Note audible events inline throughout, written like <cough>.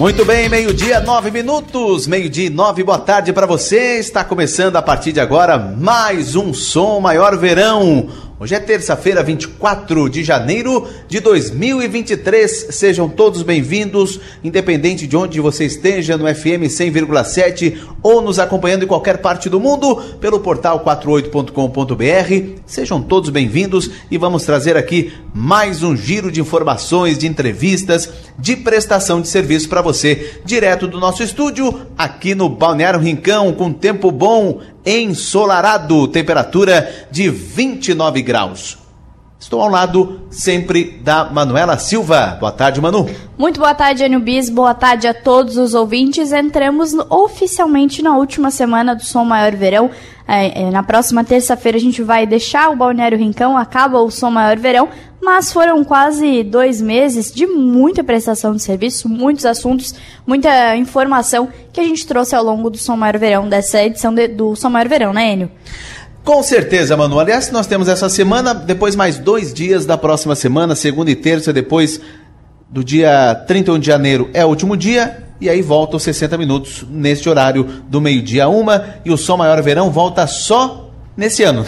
Muito bem, meio-dia, nove minutos. Meio-dia, nove, boa tarde para você. Está começando a partir de agora mais um Som Maior Verão. Hoje é terça-feira, 24 de janeiro de 2023. Sejam todos bem-vindos, independente de onde você esteja, no FM 100,7 ou nos acompanhando em qualquer parte do mundo pelo portal 48.com.br. Sejam todos bem-vindos e vamos trazer aqui mais um giro de informações, de entrevistas, de prestação de serviço para você, direto do nosso estúdio, aqui no Balneário Rincão, com tempo bom ensolarado, temperatura de 29 graus. Estou ao lado sempre da Manuela Silva. Boa tarde, Manu. Muito boa tarde, Anil Bis. Boa tarde a todos os ouvintes. Entramos no, oficialmente na última semana do Som Maior Verão. É, é, na próxima terça-feira a gente vai deixar o Balneário Rincão, acaba o Som Maior Verão, mas foram quase dois meses de muita prestação de serviço, muitos assuntos, muita informação que a gente trouxe ao longo do Som Maior Verão, dessa edição de, do Som Maior Verão, né, Enio? Com certeza, Manu. Aliás, nós temos essa semana, depois mais dois dias da próxima semana, segunda e terça, depois do dia 31 de janeiro é o último dia, e aí volta os 60 minutos neste horário do meio-dia a uma, e o Som Maior Verão volta só nesse ano.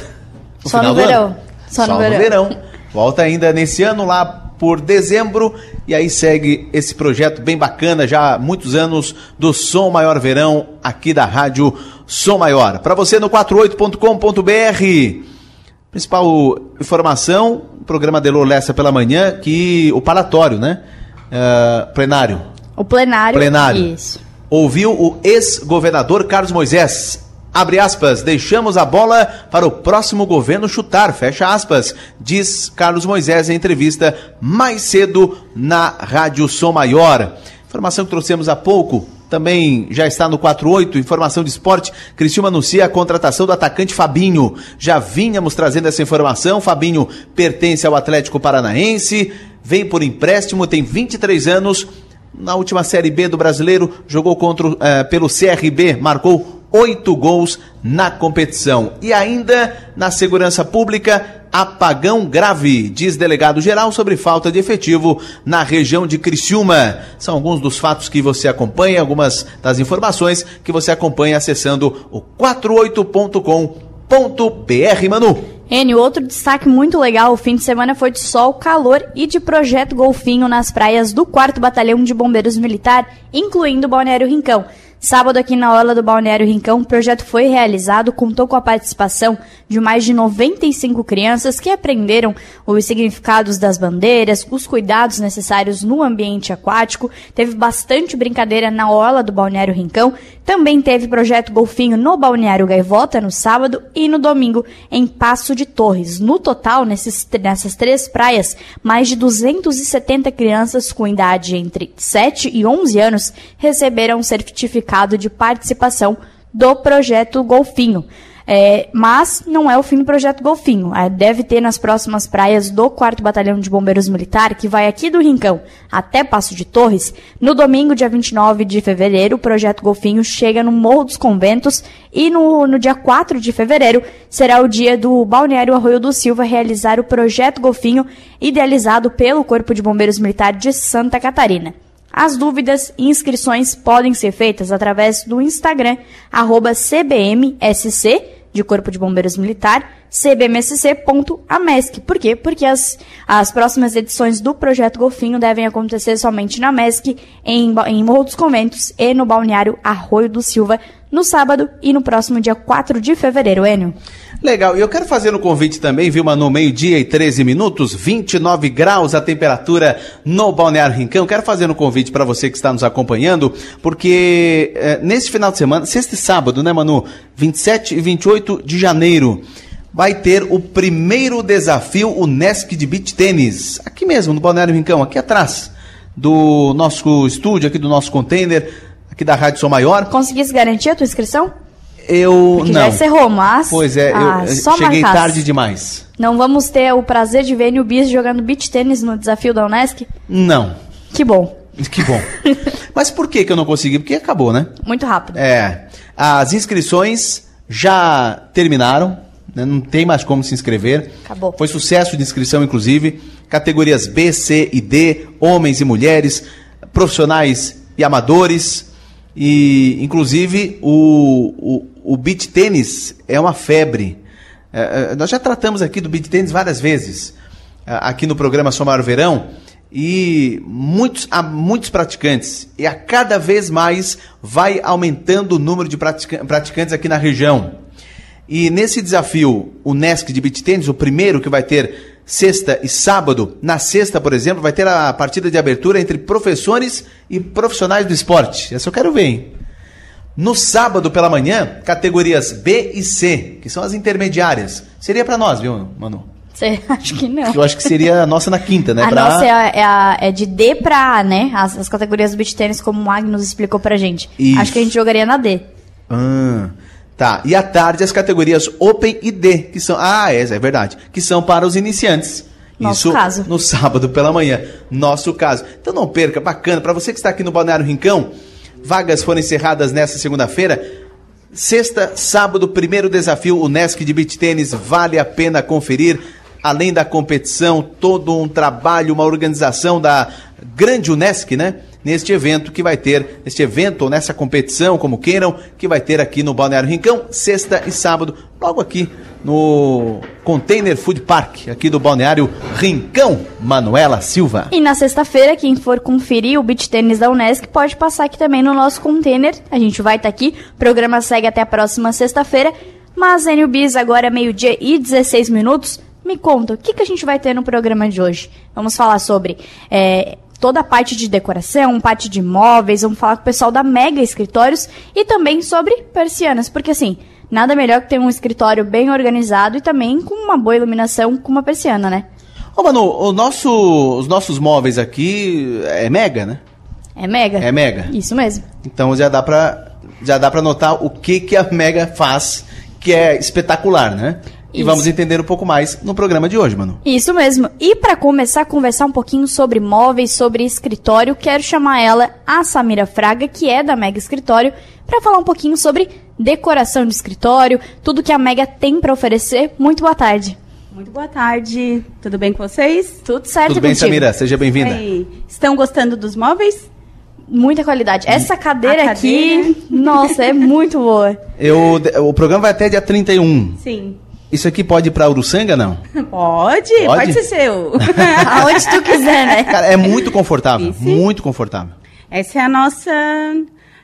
No só no verão. Só, só no, verão. verão. Volta ainda nesse ano lá por dezembro e aí segue esse projeto bem bacana já há muitos anos do Som Maior Verão aqui da Rádio Som Maior. Para você no 48.com.br. Principal informação, programa Delor Lessa pela manhã, que o palatório, né? Uh, plenário. O plenário. Plenário. Isso. Ouviu o ex-governador Carlos Moisés Abre aspas, deixamos a bola para o próximo governo chutar, fecha aspas, diz Carlos Moisés em entrevista mais cedo na Rádio Som Maior. Informação que trouxemos há pouco, também já está no 48, informação de esporte. Cristiano anuncia a contratação do atacante Fabinho. Já vínhamos trazendo essa informação. Fabinho pertence ao Atlético Paranaense, vem por empréstimo, tem 23 anos. Na última Série B do Brasileiro, jogou contra, uh, pelo CRB, marcou oito gols na competição. E ainda na segurança pública, apagão grave, diz delegado geral sobre falta de efetivo na região de Criciúma. São alguns dos fatos que você acompanha, algumas das informações que você acompanha acessando o 48.com.br, Manu. N, outro destaque muito legal, o fim de semana foi de sol, calor e de projeto golfinho nas praias do 4 Batalhão de Bombeiros Militar, incluindo Balneário Rincão. Sábado, aqui na Orla do Balneário Rincão, o projeto foi realizado, contou com a participação de mais de 95 crianças que aprenderam os significados das bandeiras, os cuidados necessários no ambiente aquático. Teve bastante brincadeira na Orla do Balneário Rincão. Também teve projeto Golfinho no Balneário Gaivota no sábado e no domingo em Passo de Torres. No total, nesses, nessas três praias, mais de 270 crianças com idade entre 7 e 11 anos receberam certificado certificado de participação do projeto Golfinho. É, mas não é o fim do projeto Golfinho. É, deve ter nas próximas praias do 4 Batalhão de Bombeiros Militar, que vai aqui do Rincão até Passo de Torres. No domingo, dia 29 de fevereiro, o projeto Golfinho chega no Morro dos Conventos e no, no dia 4 de fevereiro será o dia do Balneário Arroio do Silva realizar o projeto Golfinho, idealizado pelo Corpo de Bombeiros Militar de Santa Catarina. As dúvidas e inscrições podem ser feitas através do Instagram, CBMSC, de Corpo de Bombeiros Militar, cbmsc.amesc. Por quê? Porque as, as próximas edições do Projeto Golfinho devem acontecer somente na MESC, em, em Morro dos Conventos e no Balneário Arroio do Silva, no sábado e no próximo dia 4 de fevereiro, Enio. Legal, e eu quero fazer um convite também, viu, Manu? Meio-dia e 13 minutos, 29 graus a temperatura no Balneário Rincão. Quero fazer um convite para você que está nos acompanhando, porque é, nesse final de semana, sexta e sábado, né, Manu? 27 e 28 de janeiro, vai ter o primeiro desafio, o Nesc de Beach Tênis, aqui mesmo, no Balneário Rincão, aqui atrás do nosso estúdio, aqui do nosso container, aqui da Rádio Som Maior. Conseguisse garantir a tua inscrição? Eu Porque não. já encerrou, mas. Pois é, ah, eu cheguei marcasse. tarde demais. Não vamos ter o prazer de ver Bis jogando beach tênis no desafio da Unesc? Não. Que bom. Que bom. <laughs> mas por que, que eu não consegui? Porque acabou, né? Muito rápido. É. As inscrições já terminaram. Né? Não tem mais como se inscrever. Acabou. Foi sucesso de inscrição, inclusive. Categorias B, C e D, homens e mulheres, profissionais e amadores. E, inclusive, o, o, o beach tênis é uma febre. É, é nós já tratamos aqui do beach tênis várias vezes, é, aqui no programa Somar o Verão, e muitos, há muitos praticantes. E a cada vez mais vai aumentando o número de praticantes aqui na região. E nesse desafio, o NESC de beach tênis, o primeiro que vai ter sexta e sábado. Na sexta, por exemplo, vai ter a partida de abertura entre professores e profissionais do esporte. Essa eu quero ver, hein? No sábado pela manhã, categorias B e C, que são as intermediárias. Seria para nós, viu, Manu? Você <laughs> acho que não. Eu acho que seria a nossa na quinta, né? A pra... nossa é, a, é, a, é, de D pra A, né? As, as categorias do beach tênis, como o Magnus explicou pra gente. Isso. Acho que a gente jogaria na D. Ah. Tá, e à tarde as categorias Open e D, que são. Ah, essa é verdade. Que são para os iniciantes. Nosso Isso caso. no sábado pela manhã. Nosso caso. Então não perca, bacana. Para você que está aqui no Balneário Rincão, vagas foram encerradas nesta segunda-feira. Sexta, sábado, primeiro desafio, o Nesc de Beach Tênis. Vale a pena conferir. Além da competição, todo um trabalho, uma organização da grande Unesc, né? Neste evento que vai ter, neste evento ou nessa competição, como queiram, que vai ter aqui no Balneário Rincão, sexta e sábado, logo aqui no Container Food Park, aqui do Balneário Rincão, Manuela Silva. E na sexta-feira, quem for conferir o beach tênis da Unesc pode passar aqui também no nosso container. A gente vai estar tá aqui, o programa segue até a próxima sexta-feira. Mas, Enio Bis, agora é meio-dia e 16 minutos. Me conta, o que, que a gente vai ter no programa de hoje? Vamos falar sobre é, toda a parte de decoração, parte de móveis, vamos falar com o pessoal da Mega Escritórios e também sobre persianas, porque assim, nada melhor que ter um escritório bem organizado e também com uma boa iluminação com uma persiana, né? Ô, Manu, o nosso, os nossos móveis aqui é Mega, né? É Mega? É Mega. Isso mesmo. Então já dá pra, já dá pra notar o que, que a Mega faz, que é espetacular, né? E Isso. vamos entender um pouco mais no programa de hoje, Manu. Isso mesmo. E para começar a conversar um pouquinho sobre móveis, sobre escritório, quero chamar ela, a Samira Fraga, que é da Mega Escritório, para falar um pouquinho sobre decoração de escritório, tudo que a Mega tem para oferecer. Muito boa tarde. Muito boa tarde. Tudo bem com vocês? Tudo certo Tudo bem, contigo? Samira? Seja bem-vinda. Estão gostando dos móveis? Muita qualidade. Essa cadeira, cadeira, aqui, nossa, é muito boa. Eu, o programa vai até dia 31. Sim. Isso aqui pode ir pra Uruçanga, não? <laughs> Pode, pode, pode ser seu. <laughs> Aonde tu quiser, né? Cara, é muito confortável, Isso. muito confortável. Essa é a nossa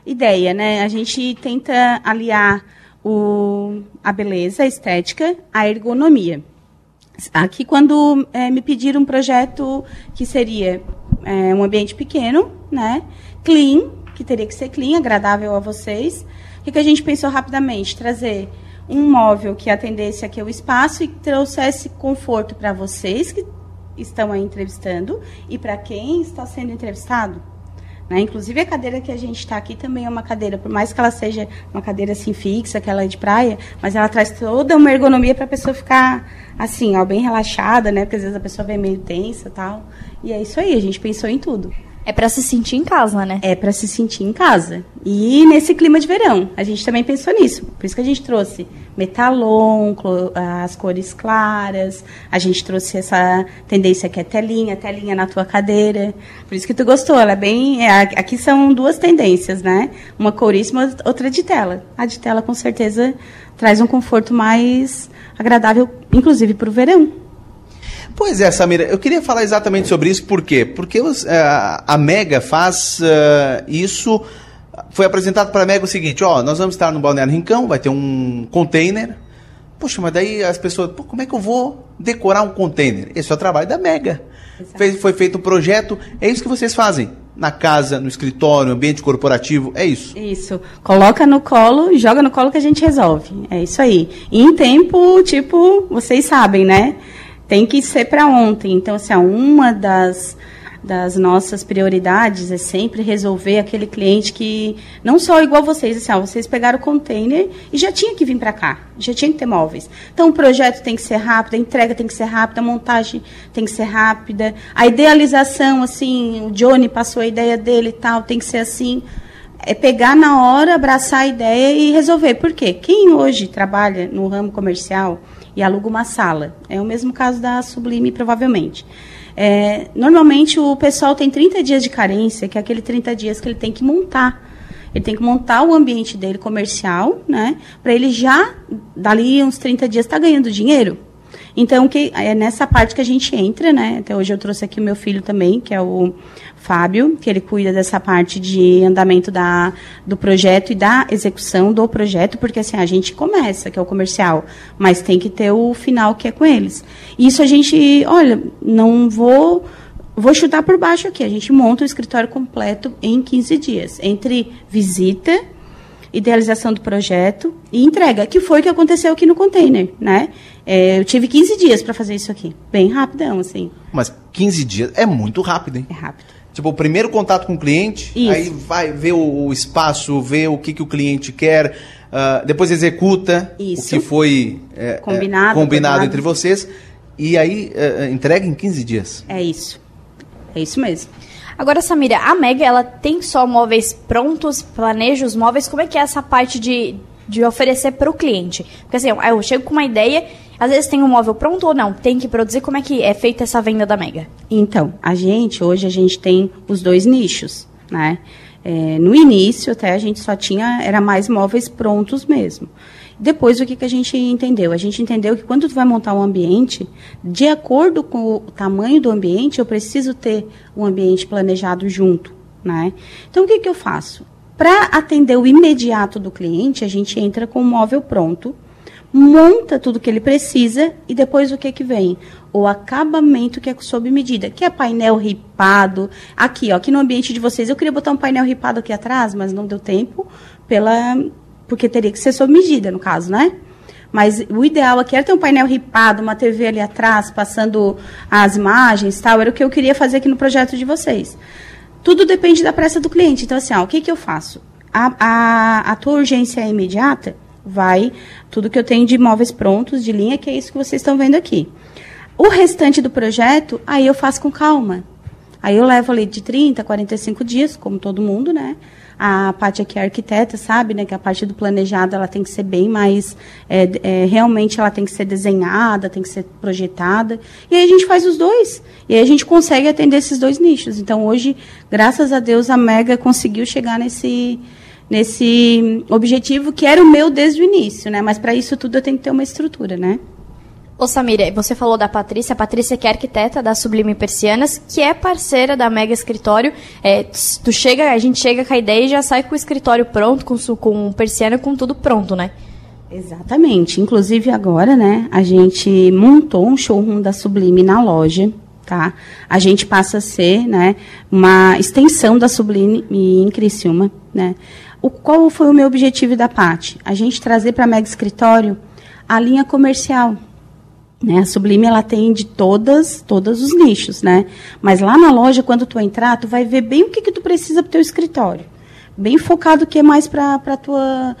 ideia, né? A gente tenta aliar o, a beleza, a estética, a ergonomia. Aqui, quando é, me pediram um projeto que seria é, um ambiente pequeno, né? Clean, que teria que ser clean, agradável a vocês. O que, que a gente pensou rapidamente? Trazer um móvel que atendesse aqui ao espaço e trouxesse conforto para vocês que estão aí entrevistando e para quem está sendo entrevistado. Né? Inclusive a cadeira que a gente está aqui também é uma cadeira, por mais que ela seja uma cadeira assim fixa, aquela de praia, mas ela traz toda uma ergonomia para a pessoa ficar assim, ó, bem relaxada, né? Porque às vezes a pessoa vem meio tensa, tal. E é isso aí, a gente pensou em tudo. É para se sentir em casa, né? É para se sentir em casa. E nesse clima de verão, a gente também pensou nisso. Por isso que a gente trouxe metalon, as cores claras. A gente trouxe essa tendência que é telinha, telinha na tua cadeira. Por isso que tu gostou. Ela é bem. É, aqui são duas tendências, né? Uma coríssima, outra de tela. A de tela, com certeza, traz um conforto mais agradável, inclusive para o verão. Pois é, Samira, eu queria falar exatamente sobre isso, por quê? Porque uh, a Mega faz uh, isso. Foi apresentado para a Mega o seguinte: ó, nós vamos estar no Balneário Rincão, vai ter um container. Poxa, mas daí as pessoas, pô, como é que eu vou decorar um container? Esse é o trabalho da Mega. Fez, foi feito um projeto, é isso que vocês fazem. Na casa, no escritório, ambiente corporativo, é isso. Isso. Coloca no colo, joga no colo que a gente resolve. É isso aí. E em tempo, tipo, vocês sabem, né? Tem que ser para ontem. Então, assim, uma das, das nossas prioridades é sempre resolver aquele cliente que, não só igual vocês, assim, ó, vocês pegaram o container e já tinha que vir para cá, já tinha que ter móveis. Então, o projeto tem que ser rápido, a entrega tem que ser rápida, a montagem tem que ser rápida, a idealização, assim, o Johnny passou a ideia dele e tal, tem que ser assim é pegar na hora, abraçar a ideia e resolver. Por quê? Quem hoje trabalha no ramo comercial, e aluga uma sala. É o mesmo caso da Sublime, provavelmente. É, normalmente o pessoal tem 30 dias de carência, que é aquele 30 dias que ele tem que montar. Ele tem que montar o ambiente dele comercial, né? Para ele já, dali uns 30 dias, estar tá ganhando dinheiro. Então, que, é nessa parte que a gente entra, né? Até hoje eu trouxe aqui o meu filho também, que é o Fábio, que ele cuida dessa parte de andamento da, do projeto e da execução do projeto, porque assim, a gente começa, que é o comercial, mas tem que ter o final que é com eles. Isso a gente, olha, não vou vou chutar por baixo aqui, a gente monta o escritório completo em 15 dias, entre visita, idealização do projeto e entrega, que foi o que aconteceu aqui no container, né? É, eu tive 15 dias para fazer isso aqui, bem rapidão, assim. Mas 15 dias é muito rápido, hein? É rápido. Tipo, o primeiro contato com o cliente, Isso. aí vai ver o, o, espaço, ver o que, que o cliente quer, uh, depois executa Isso. o que foi é, combinado, é, combinado entre vocês, e aí uh, entrega em 15 dias. É isso. É isso mesmo. Agora, Samira, a Mega, ela tem só móveis prontos, planeja os móveis, como é que é essa parte de, de oferecer para o cliente? Porque assim, eu chego com uma ideia às vezes tem um móvel pronto ou não? Tem que produzir? Como é que é feita essa venda da Mega? Então, a gente, hoje a gente tem os dois nichos, né? É, no início, até a gente só tinha, era mais móveis prontos mesmo. Depois, o que, que a gente entendeu? A gente entendeu que quando tu vai montar um ambiente, de acordo com o tamanho do ambiente, eu preciso ter um ambiente planejado junto, né? Então, o que, que eu faço? Para atender o imediato do cliente, a gente entra com o móvel pronto, monta tudo que ele precisa e depois o que que vem? O acabamento que é sob medida, que é painel ripado. Aqui, ó, aqui no ambiente de vocês, eu queria botar um painel ripado aqui atrás, mas não deu tempo, pela porque teria que ser sob medida, no caso, né? Mas o ideal aqui era ter um painel ripado, uma TV ali atrás, passando as imagens tal. Era o que eu queria fazer aqui no projeto de vocês. Tudo depende da pressa do cliente. Então, assim, ó, o que, que eu faço? A, a, a tua urgência é imediata? Vai tudo que eu tenho de imóveis prontos, de linha, que é isso que vocês estão vendo aqui. O restante do projeto, aí eu faço com calma. Aí eu levo ali de 30 a 45 dias, como todo mundo, né? A parte aqui é arquiteta, sabe, né? Que a parte do planejado ela tem que ser bem mais. É, é, realmente ela tem que ser desenhada, tem que ser projetada. E aí a gente faz os dois. E aí a gente consegue atender esses dois nichos. Então hoje, graças a Deus, a Mega conseguiu chegar nesse, nesse objetivo que era o meu desde o início, né? Mas para isso tudo eu tenho que ter uma estrutura, né? Ô Samira, você falou da Patrícia, a Patrícia que é arquiteta da Sublime Persianas, que é parceira da Mega Escritório. É, tu chega, a gente chega com a ideia e já sai com o escritório pronto, com, com persiana, com tudo pronto, né? Exatamente. Inclusive agora, né, a gente montou um showroom da Sublime na loja, tá? A gente passa a ser, né, uma extensão da Sublime em Criciúma, né? O, qual foi o meu objetivo da PAT? A gente trazer para a Mega Escritório a linha comercial. Né? A Sublime ela tem de todas, todos os nichos, né? Mas lá na loja, quando tu entrar, tu vai ver bem o que, que tu precisa para o teu escritório. Bem focado o que é mais para a tua,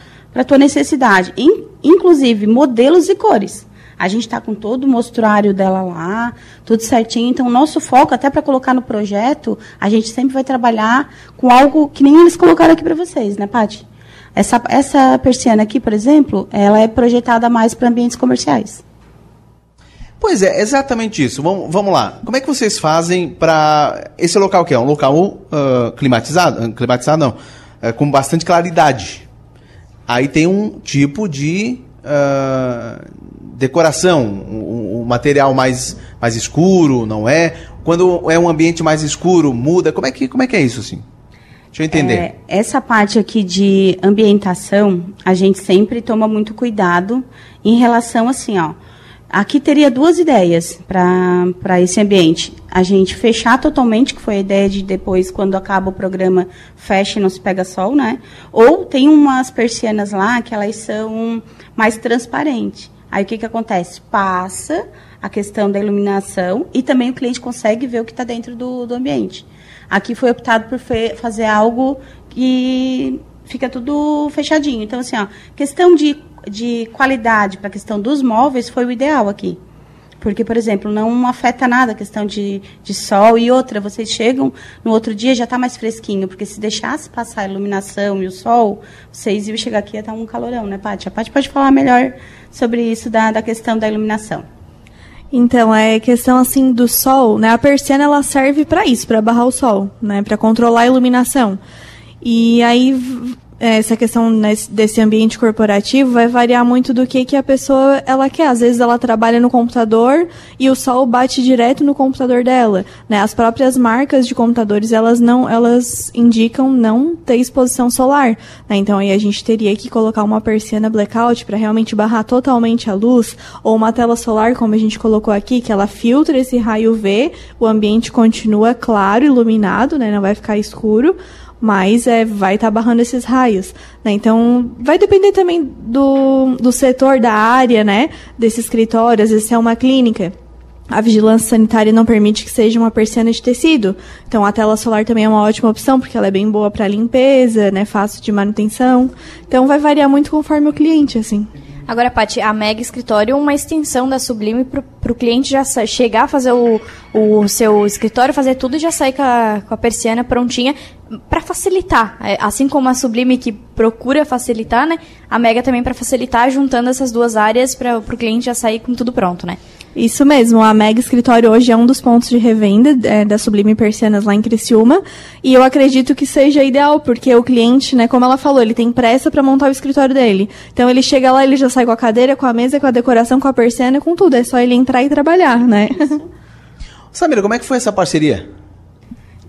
tua necessidade. In, inclusive, modelos e cores. A gente está com todo o mostruário dela lá, tudo certinho. Então, o nosso foco, até para colocar no projeto, a gente sempre vai trabalhar com algo que nem eles colocaram aqui para vocês, né, Paty? Essa, essa persiana aqui, por exemplo, ela é projetada mais para ambientes comerciais. Pois é, exatamente isso. Vamos, vamos lá. Como é que vocês fazem para esse local que é um local uh, climatizado, climatizado não, uh, com bastante claridade. Aí tem um tipo de uh, decoração, o, material mais, mais escuro, não é? Quando é um ambiente mais escuro, muda. Como é que, como é, que é isso, assim? Deixa eu entender. É, essa parte aqui de ambientação, a gente sempre toma muito cuidado em relação assim, ó. Aqui teria duas ideias para esse ambiente. A gente fechar totalmente, que foi a ideia de depois, quando acaba o programa, fecha e não se pega sol, né? Ou tem umas persianas lá que elas são mais transparentes. Aí o que, que acontece? Passa a questão da iluminação e também o cliente consegue ver o que está dentro do, do ambiente. Aqui foi optado por fazer algo que fica tudo fechadinho. Então, assim, ó, questão de, de qualidade para a questão dos móveis foi o ideal aqui. Porque, por exemplo, não afeta nada a questão de, de sol e outra, vocês chegam no outro dia já está mais fresquinho, porque se deixasse passar a iluminação e o sol, vocês iam chegar aqui e ia estar um calorão, né, Paty? A Paty pode falar melhor sobre isso da, da questão da iluminação. Então, é questão assim do sol, né? A persiana ela serve para isso, para barrar o sol, né? Para controlar a iluminação. E aí essa questão desse ambiente corporativo vai variar muito do que, que a pessoa ela quer. Às vezes ela trabalha no computador e o sol bate direto no computador dela. Né? As próprias marcas de computadores elas não elas indicam não ter exposição solar. Né? Então aí a gente teria que colocar uma persiana blackout para realmente barrar totalmente a luz ou uma tela solar como a gente colocou aqui que ela filtra esse raio UV, o ambiente continua claro, iluminado, né? não vai ficar escuro mas é, vai estar tá barrando esses raios. Né? Então, vai depender também do, do setor, da área, né? desse escritório, às vezes se é uma clínica. A vigilância sanitária não permite que seja uma persiana de tecido. Então, a tela solar também é uma ótima opção, porque ela é bem boa para limpeza, né? fácil de manutenção. Então, vai variar muito conforme o cliente, assim. Agora, Paty, a Mega Escritório é uma extensão da Sublime para o cliente já chegar a fazer o, o seu escritório, fazer tudo e já sair com a, com a persiana prontinha para facilitar. É, assim como a Sublime que procura facilitar, né? A Mega também para facilitar, juntando essas duas áreas para o cliente já sair com tudo pronto, né? Isso mesmo, a Mega Escritório hoje é um dos pontos de revenda é, da Sublime Persianas lá em Criciúma, e eu acredito que seja ideal, porque o cliente, né, como ela falou, ele tem pressa para montar o escritório dele. Então ele chega lá, ele já sai com a cadeira, com a mesa, com a decoração, com a persiana, com tudo, é só ele entrar e trabalhar, né? Samira, como é que foi essa parceria?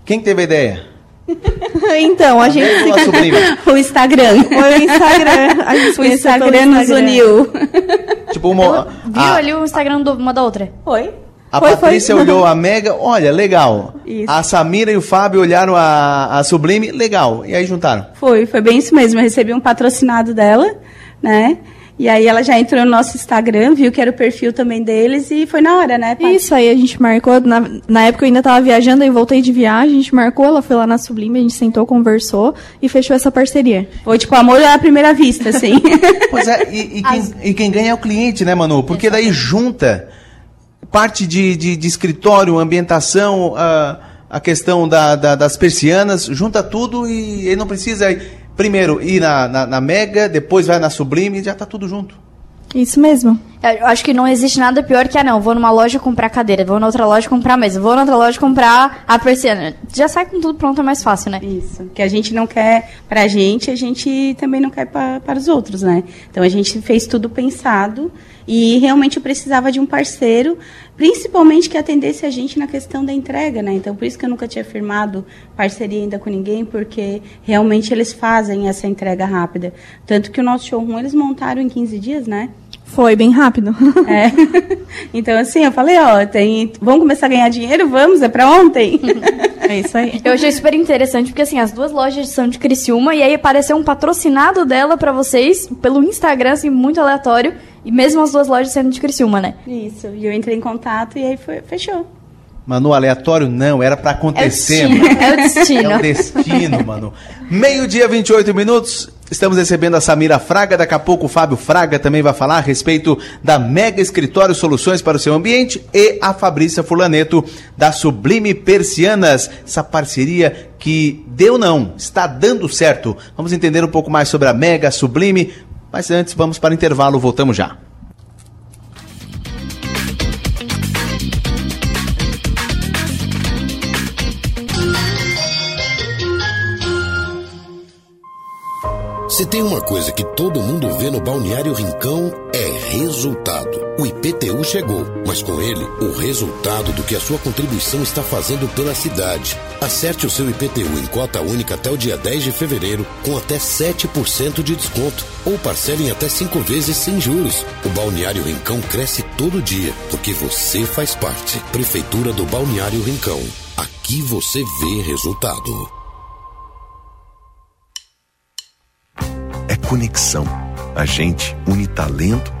Quem teve a ideia? <laughs> então, a gente. <laughs> o Instagram. O Instagram. A gente <laughs> o Instagram nos uniu. Tipo, uma. Viu a... ali o Instagram de uma da outra? Foi. A foi, Patrícia foi. olhou a Mega, olha, legal. Isso. A Samira e o Fábio olharam a, a Sublime, legal. E aí juntaram. Foi, foi bem isso mesmo. Eu recebi um patrocinado dela, né? E aí ela já entrou no nosso Instagram, viu que era o perfil também deles e foi na hora, né, Paty? Isso, aí a gente marcou, na, na época eu ainda estava viajando, aí voltei de viagem, a gente marcou, ela foi lá na Sublime, a gente sentou, conversou e fechou essa parceria. Foi tipo amor à primeira vista, assim. <laughs> pois é, e, e, quem, e, quem, ganha é o cliente, né, Manu? Porque daí junta parte de, de, de escritório, ambientação, a, a questão da, da, das persianas, junta tudo e ele não precisa primeiro ir na, na, na Mega, depois vai na Sublime e já está tudo junto. Isso mesmo. Eu acho que não existe nada pior que, ah, não, vou numa loja comprar cadeira, vou na outra loja comprar mesa, vou na outra loja comprar a persiana. Já sai com tudo pronto, é mais fácil, né? Isso. Que a gente não quer pra gente, a gente também não quer pra, para os outros, né? Então a gente fez tudo pensado e realmente eu precisava de um parceiro, principalmente que atendesse a gente na questão da entrega, né? Então, por isso que eu nunca tinha firmado parceria ainda com ninguém, porque realmente eles fazem essa entrega rápida. Tanto que o nosso showroom eles montaram em 15 dias, né? Foi bem rápido. É. <laughs> Então, assim, eu falei, ó, tem, vamos começar a ganhar dinheiro? Vamos, é para ontem. <laughs> É isso aí. Eu achei super interessante, porque assim, as duas lojas são de Criciúma, e aí apareceu um patrocinado dela para vocês, pelo Instagram, assim, muito aleatório. E mesmo as duas lojas sendo de Criciúma, né? Isso. E eu entrei em contato e aí foi, fechou. Manu, aleatório não, era para acontecer. É o destino. É o destino, Manu. Meio-dia, 28 minutos. Estamos recebendo a Samira Fraga, daqui a pouco o Fábio Fraga também vai falar a respeito da Mega Escritório Soluções para o Seu Ambiente e a Fabrícia Fulaneto da Sublime Persianas. Essa parceria que deu não, está dando certo. Vamos entender um pouco mais sobre a Mega Sublime. Mas antes, vamos para intervalo, voltamos já. Se tem uma coisa que todo mundo vê no Balneário Rincão é resultado. O IPTU chegou, mas com ele, o resultado do que a sua contribuição está fazendo pela cidade. Acerte o seu IPTU em cota única até o dia 10 de fevereiro, com até 7% de desconto. Ou parcele em até 5 vezes sem juros. O Balneário Rincão cresce todo dia, porque você faz parte. Prefeitura do Balneário Rincão. Aqui você vê resultado. conexão. A gente une talento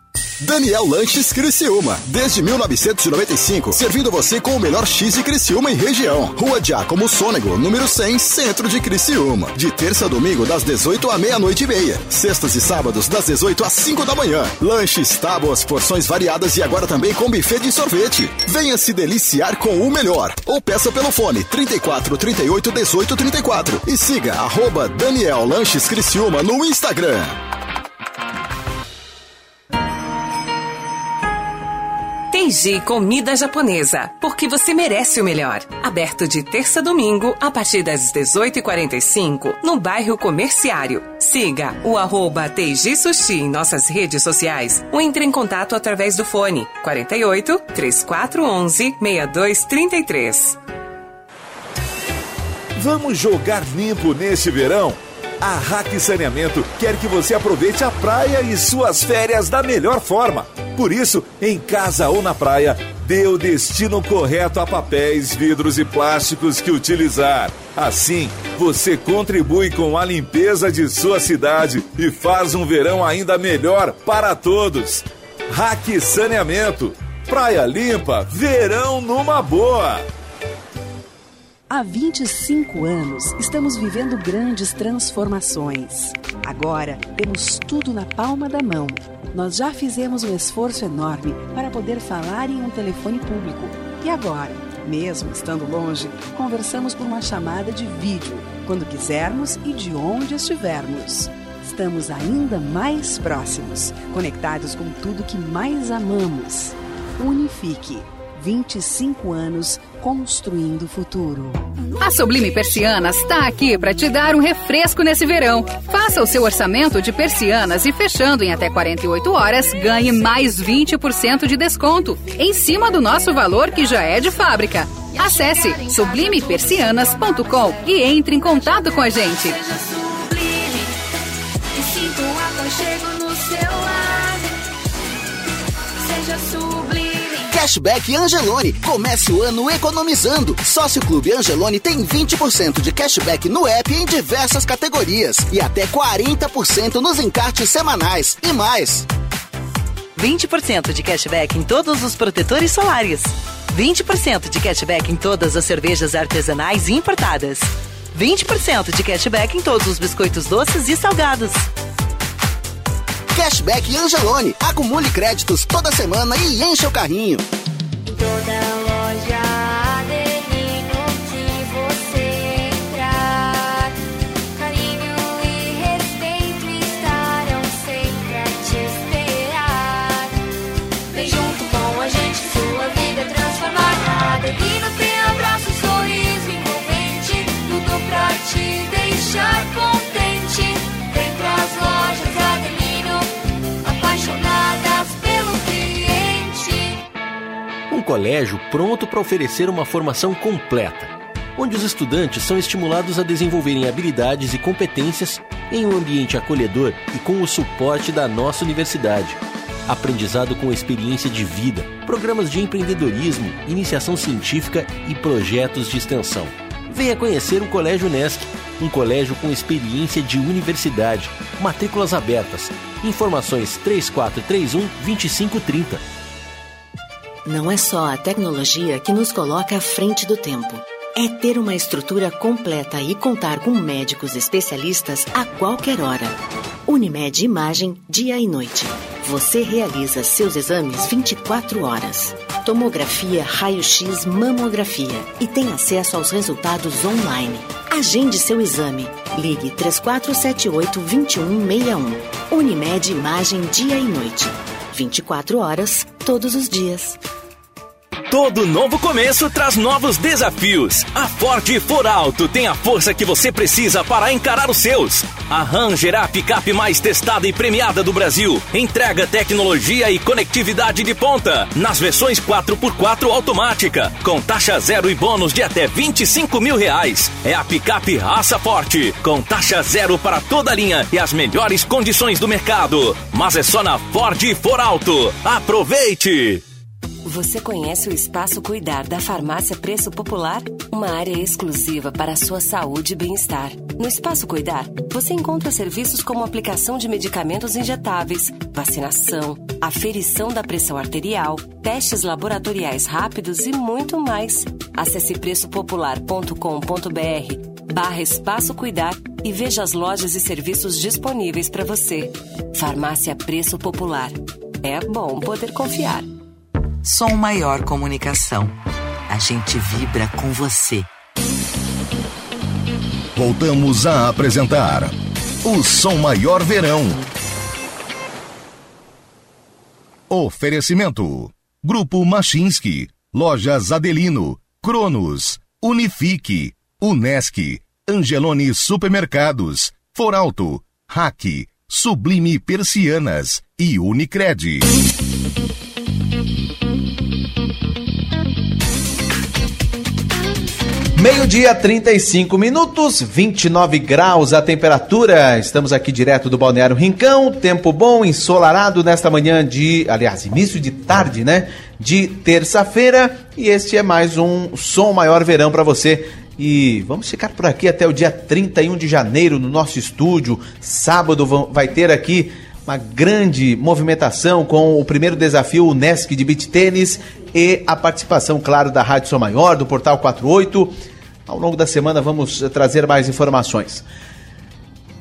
Daniel Lanches Criciúma. Desde 1995, servindo você com o melhor X de Criciúma em região. Rua Giacomo Sônego, número 100, centro de Criciúma. De terça a domingo, das 18 à meia-noite e meia. Sextas e sábados, das 18 às 5 da manhã. Lanches, tábuas, porções variadas e agora também com buffet de sorvete. Venha se deliciar com o melhor. Ou peça pelo fone 34 38 18 34. E siga arroba Daniel Lanches Criciúma no Instagram. Teiji Comida Japonesa, porque você merece o melhor. Aberto de terça a domingo, a partir das 18h45, no bairro Comerciário. Siga o arroba Sushi em nossas redes sociais ou entre em contato através do fone 48 3411 6233. Vamos jogar limpo neste verão? A Hack Saneamento quer que você aproveite a praia e suas férias da melhor forma. Por isso, em casa ou na praia, dê o destino correto a papéis, vidros e plásticos que utilizar. Assim, você contribui com a limpeza de sua cidade e faz um verão ainda melhor para todos. Hack Saneamento. Praia limpa, verão numa boa. Há 25 anos, estamos vivendo grandes transformações. Agora, temos tudo na palma da mão. Nós já fizemos um esforço enorme para poder falar em um telefone público. E agora, mesmo estando longe, conversamos por uma chamada de vídeo, quando quisermos e de onde estivermos. Estamos ainda mais próximos, conectados com tudo que mais amamos. Unifique. 25 anos construindo o futuro. A Sublime Persianas está aqui para te dar um refresco nesse verão. Faça o seu orçamento de persianas e fechando em até 48 horas, ganhe mais 20% de desconto em cima do nosso valor que já é de fábrica. Acesse sublimepersianas.com e entre em contato com a gente. Seja sublime Cashback Angelone. Comece o ano economizando. Sócio Clube Angelone tem 20% de cashback no app em diversas categorias e até 40% nos encartes semanais e mais. 20% de cashback em todos os protetores solares. 20% de cashback em todas as cervejas artesanais e importadas. 20% de cashback em todos os biscoitos doces e salgados. Cashback Angelone. Acumule créditos toda semana e encha o carrinho. Colégio pronto para oferecer uma formação completa, onde os estudantes são estimulados a desenvolverem habilidades e competências em um ambiente acolhedor e com o suporte da nossa universidade. Aprendizado com experiência de vida, programas de empreendedorismo, iniciação científica e projetos de extensão. Venha conhecer o Colégio Unesc, um colégio com experiência de universidade. Matrículas abertas. Informações 3431 2530. Não é só a tecnologia que nos coloca à frente do tempo. É ter uma estrutura completa e contar com médicos especialistas a qualquer hora. Unimed Imagem, dia e noite. Você realiza seus exames 24 horas. Tomografia, raio-x, mamografia e tem acesso aos resultados online. Agende seu exame. Ligue 3478-2161. Unimed Imagem, dia e noite. 24 horas, todos os dias. Todo novo começo traz novos desafios. A Ford For Alto tem a força que você precisa para encarar os seus. A Ranger a picape mais testada e premiada do Brasil. Entrega tecnologia e conectividade de ponta nas versões 4x4 automática, com taxa zero e bônus de até 25 mil reais. É a picape raça forte, com taxa zero para toda a linha e as melhores condições do mercado. Mas é só na Ford For Alto. Aproveite! Você conhece o Espaço Cuidar da Farmácia Preço Popular? Uma área exclusiva para a sua saúde e bem-estar. No Espaço Cuidar, você encontra serviços como aplicação de medicamentos injetáveis, vacinação, aferição da pressão arterial, testes laboratoriais rápidos e muito mais. Acesse preçopopular.com.br barra Espaço Cuidar e veja as lojas e serviços disponíveis para você. Farmácia Preço Popular. É bom poder confiar. Som Maior Comunicação. A gente vibra com você. Voltamos a apresentar o Som Maior Verão. Oferecimento: Grupo Machinski, Lojas Adelino, Cronos, Unifique, Unesc, Angelone Supermercados, Foralto, Hack, Sublime Persianas e Unicred. Meio-dia, 35 minutos, 29 graus a temperatura. Estamos aqui direto do Balneário Rincão. Tempo bom, ensolarado nesta manhã de. Aliás, início de tarde, né? De terça-feira. E este é mais um Som Maior Verão para você. E vamos ficar por aqui até o dia 31 de janeiro no nosso estúdio. Sábado vai ter aqui uma grande movimentação com o primeiro desafio Unesc de Beach Tênis e a participação, claro, da Rádio Som Maior, do Portal 48. Ao longo da semana vamos eh, trazer mais informações.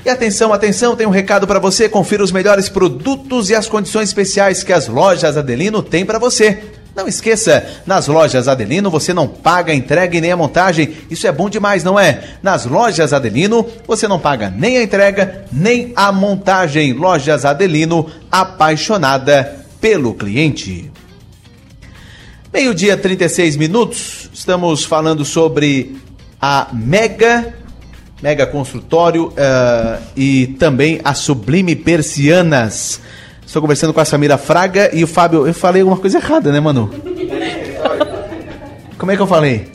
E atenção, atenção, tem um recado para você. Confira os melhores produtos e as condições especiais que as lojas Adelino têm para você. Não esqueça, nas lojas Adelino você não paga a entrega e nem a montagem. Isso é bom demais, não é? Nas lojas Adelino você não paga nem a entrega nem a montagem. Lojas Adelino, apaixonada pelo cliente. Meio-dia, 36 minutos. Estamos falando sobre a Mega, Mega Construtório eh, e também a Sublime Persianas. Estou conversando com a Samira Fraga e o Fábio. Eu falei alguma coisa errada, né, Manu? Como é que eu falei?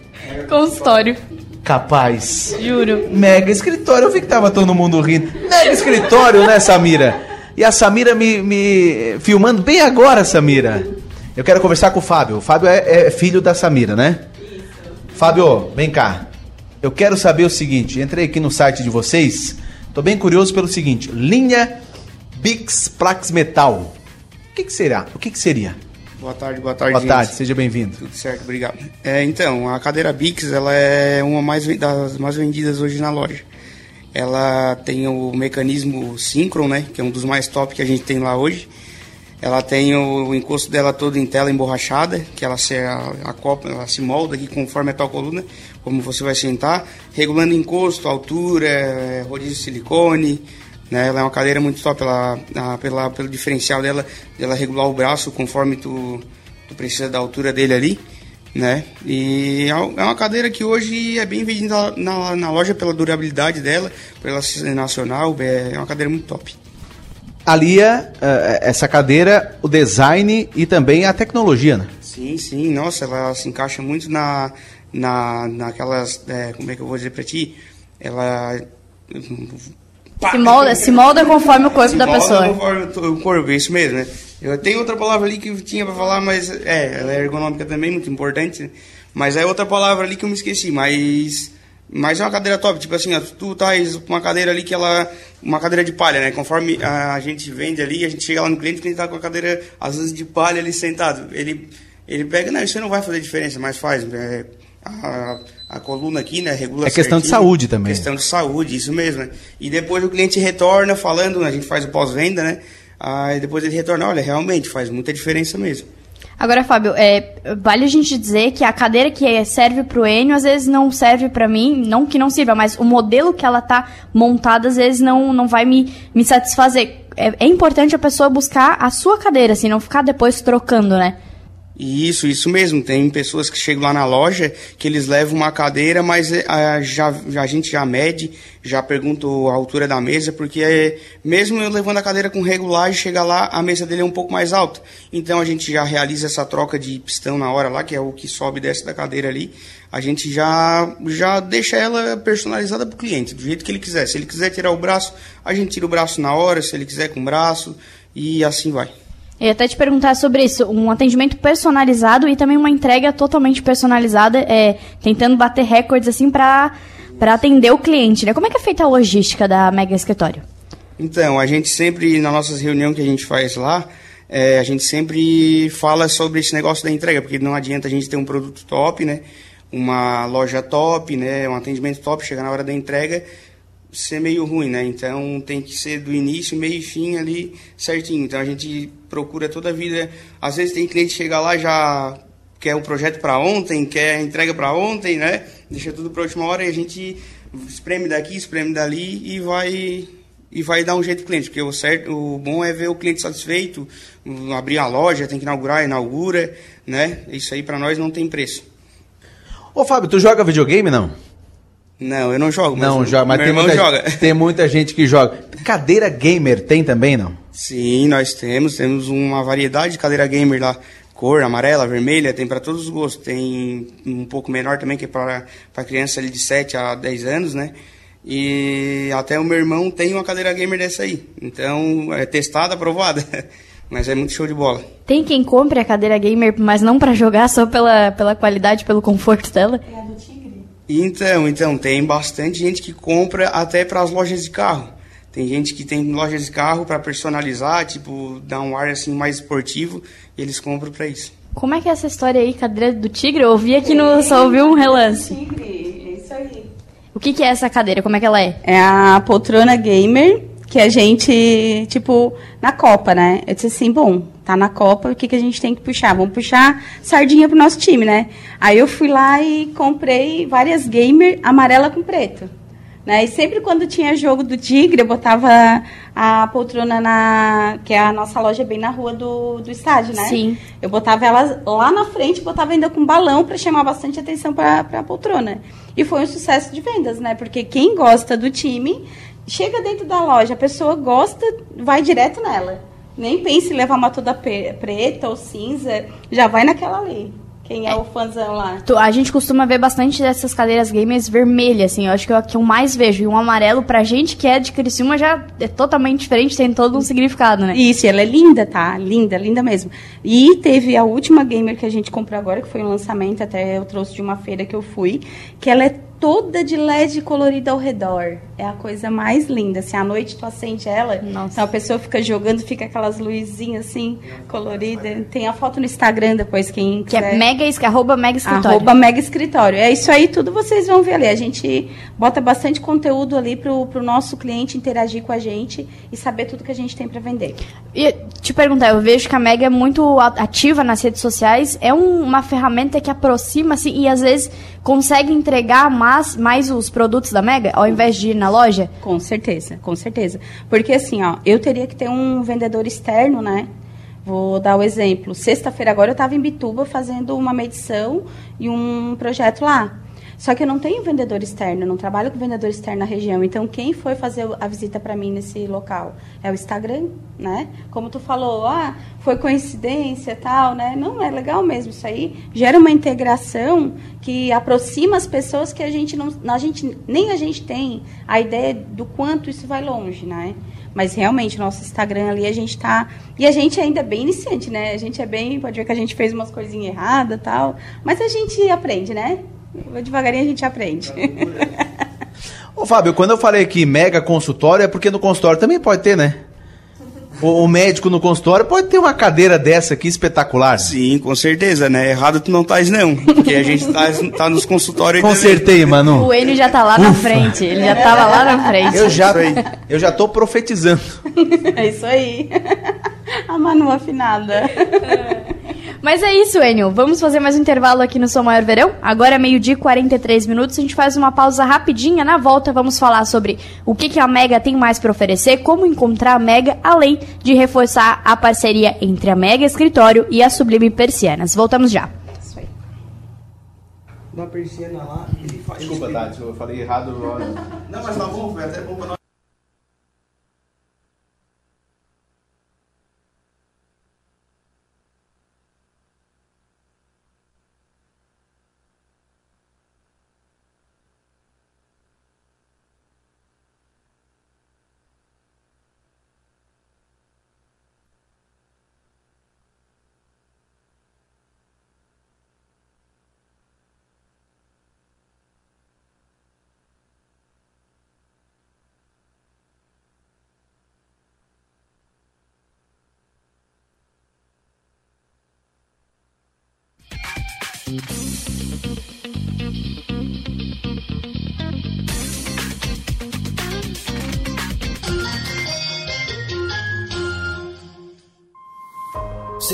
Consultório. Capaz. Juro. Mega escritório. Eu vi que tava todo mundo rindo. Mega escritório, né, Samira? E a Samira me, me filmando bem agora, Samira. Eu quero conversar com o Fábio. O Fábio é, é filho da Samira, né? Fábio, vem cá. Eu quero saber o seguinte. Entrei aqui no site de vocês. Tô bem curioso pelo seguinte. Linha Bix Plax Metal. O que, que será? O que, que seria? Boa tarde, boa tarde. Boa gente. tarde, seja bem-vindo. Tudo certo, obrigado. É, então, a cadeira Bix, ela é uma mais, das mais vendidas hoje na loja. Ela tem o mecanismo Synchron, né, que é um dos mais top que a gente tem lá hoje. Ela tem o, o encosto dela todo em tela emborrachada, que ela se, a, a copa, ela se molda aqui conforme a tua coluna, como você vai sentar, regulando encosto, altura, é, rodízio de silicone, né? Ela é uma cadeira muito top ela, a- pela, pelo diferencial dela, dela regular o braço conforme tu, tu precisa da altura dele ali, né? E é é uma cadeira que hoje é bem vendida na, na loja pela durabilidade dela, pela nacional, é uma cadeira muito top. Alia eh, essa cadeira, o design e também a tecnologia, né? Sim, sim, nossa, ela se encaixa muito na, na, naquelas, é, como é que eu vou dizer pra ti? Ela... Se molda, se molda conforme o corpo Se da molda pessoa. conforme o corpo, isso mesmo, né? Eu tenho outra palavra ali que eu tinha pra falar, mas é, ela é ergonômica também, muito importante, né? Mas é outra palavra ali que eu me esqueci, mas... Mas é uma cadeira top, tipo assim, ó, tu traz uma cadeira ali que ela... Uma cadeira de palha, né? Conforme a gente vende ali, a gente chega lá no cliente, o cliente tá com a cadeira, às vezes, de palha ali sentado. Ele, ele pega, não, isso não vai fazer diferença, mas faz. é, a, a coluna aqui, né? Regula É questão de certinho. saúde também. Questão de saúde, isso mesmo, né? E depois o cliente retorna falando, a gente faz o pós-venda, né? Aí depois ele retorna, olha, realmente faz muita diferença mesmo. Agora, Fábio, é, vale a gente dizer que a cadeira que é- serve pro Enio, às vezes não serve pra mim, não que não sirva, mas o modelo que ela tá montada, às vezes não, não vai me, me satisfazer. É, é importante a pessoa buscar a sua cadeira, assim, não ficar depois trocando, né? Isso, isso mesmo. Tem pessoas que chegam lá na loja que eles levam uma cadeira, mas eh, ah, já, a gente já mede, já pergunta a altura da mesa, porque eh, mesmo eu levando a cadeira com regulagem, chega lá, a mesa dele é um pouco mais alta. Então a gente já realiza essa troca de pistão na hora lá, que é o que sobe e desce da cadeira ali. A gente já, já deixa ela personalizada para o cliente, do jeito que ele quiser. Se ele quiser tirar o braço, a gente tira o braço na hora, se ele quiser com o braço, e assim vai. Eu ia até te perguntar sobre isso, um atendimento personalizado e também uma entrega totalmente personalizada, é, tentando bater recordes assim para atender o cliente, né? Como é que é feita a logística da Mega Escritório? Então, a gente sempre, na nossas reuniões que a gente faz lá, é, a gente sempre fala sobre esse negócio da entrega, porque não adianta a gente ter um produto top, né? Uma loja top, né? Um atendimento top, chegar na hora da entrega, ser meio ruim, né? Então tem que ser do início, meio e fim ali certinho. Então a gente procura toda a vida. Às vezes tem cliente que chega lá já quer o projeto para ontem, quer a entrega para ontem, né? Deixa tudo para última hora e a gente espreme daqui, espreme dali e vai e vai dar um jeito pro cliente, porque o certo, o bom é ver o cliente satisfeito, abrir a loja, tem que inaugurar, inaugura, né? Isso aí para nós não tem preço. Ô Fábio, tu joga videogame não? Não, eu não jogo. Não o- joga, mas meu tem irmão muita, joga. tem muita gente que joga. Cadeira gamer tem também, não? Sim, nós temos, temos uma variedade de cadeira gamer lá, cor, amarela, vermelha, tem para todos os gostos. Tem um pouco menor também, que é para criança ali de 7 a 10 anos, né? E até o meu irmão tem uma cadeira gamer dessa aí. Então, é testada, aprovada. <laughs> Mas é muito show de bola. Tem quem compre a cadeira gamer, mas não para jogar, só pela, pela qualidade, pelo conforto dela? Então, então, tem bastante gente que compra até para as lojas de carro. Tem gente que tem lojas de carro para personalizar, tipo, dar um ar assim mais esportivo, e eles compram para isso. Como é que é essa história aí, cadeira do tigre? Eu ouvi aqui no. só ouvi um relance. É isso aí. O que, que é essa cadeira? Como é que ela é? É a poltrona gamer que a gente, tipo, na Copa, né? Eu disse assim, bom, tá na Copa, o que, que a gente tem que puxar? Vamos puxar sardinha pro nosso time, né? Aí eu fui lá e comprei várias gamer amarela com preto. Né? E sempre quando tinha jogo do Tigre, eu botava a poltrona na. que é a nossa loja bem na rua do, do estádio, né? Sim. Eu botava ela lá na frente, botava ainda com balão para chamar bastante atenção para a poltrona. E foi um sucesso de vendas, né? Porque quem gosta do time chega dentro da loja, a pessoa gosta, vai direto nela. Nem pense em levar uma toda preta ou cinza, já vai naquela ali. Quem é, o fãzão lá? Tu- A gente costuma ver bastante dessas cadeiras gamers vermelhas, assim. Eu acho que é o que eu mais vejo. E um amarelo, pra gente que é de Criciúma, já é totalmente diferente, tem todo um significado, né? Isso, e ela é linda, tá? Linda, linda mesmo. E teve a última gamer que a gente comprou agora, que foi um lançamento, até eu trouxe de uma feira que eu fui, que ela é toda de LED colorida ao redor. É a coisa mais linda. Se à noite tu acende ela, então a pessoa fica jogando, fica aquelas luzinhas assim, coloridas. Tem a foto no Instagram depois, quem Que é mega, arroba mega escritório. Arroba Mega Escritório. É isso aí, tudo vocês vão ver ali. A gente bota bastante conteúdo ali pro, pro nosso cliente interagir com a gente e saber tudo que a gente tem para vender. E te perguntar, eu vejo que a Mega é muito ativa nas redes sociais, é um- uma ferramenta que aproxima, assim, e às vezes consegue entregar mais, mais os produtos da Mega, ao invés de ir na loja? Com certeza, com certeza. Porque assim, ó, eu teria que ter um vendedor externo, né? Vou dar o exemplo. Sexta-feira agora eu estava em Bituba fazendo uma medição e um projeto lá. Só que eu não tenho vendedor externo, eu não trabalho com vendedor externo na região. Então, quem foi fazer a visita para mim nesse local? É o Instagram, né? Como tu falou, ah, foi coincidência tal, né? Não, é legal mesmo isso aí. Gera uma integração que aproxima as pessoas que a gente não, a gente, nem a gente tem a ideia do quanto isso vai longe, né? Mas realmente, nosso Instagram ali, a gente tá. E a gente ainda é bem iniciante, né? A gente é bem. Pode ver que a gente fez umas coisinhas erradas tal. Mas a gente aprende, né? Devagarinho a gente aprende. Ô Fábio, quando eu falei que mega consultório, é porque no consultório também pode ter, né? O, o médico no consultório pode ter uma cadeira dessa aqui espetacular. Sim, com certeza, né? Errado tu não estás, não. Porque a gente tá, tá nos consultórios aí Consertei, Manu. O Enio já tá lá na frente, ele já tava lá na frente. Eu já, eu já tô profetizando. é isso aí. A Manu afinada. Mas é isso, Enio. Vamos fazer mais um intervalo aqui no Som Maior Verão. Agora é meio-dia e 43 minutos. A gente faz uma pausa rapidinha. Na volta, vamos falar sobre o que, que a Mega tem mais para oferecer, como encontrar a Mega, além de reforçar a parceria entre a Mega Escritório e a Sublime Persianas. Voltamos já. Na persiana lá, ele faz. Desculpa, Tati, eu falei errado. <laughs> Não, mas tá bom, foi até bom pra nós. thank you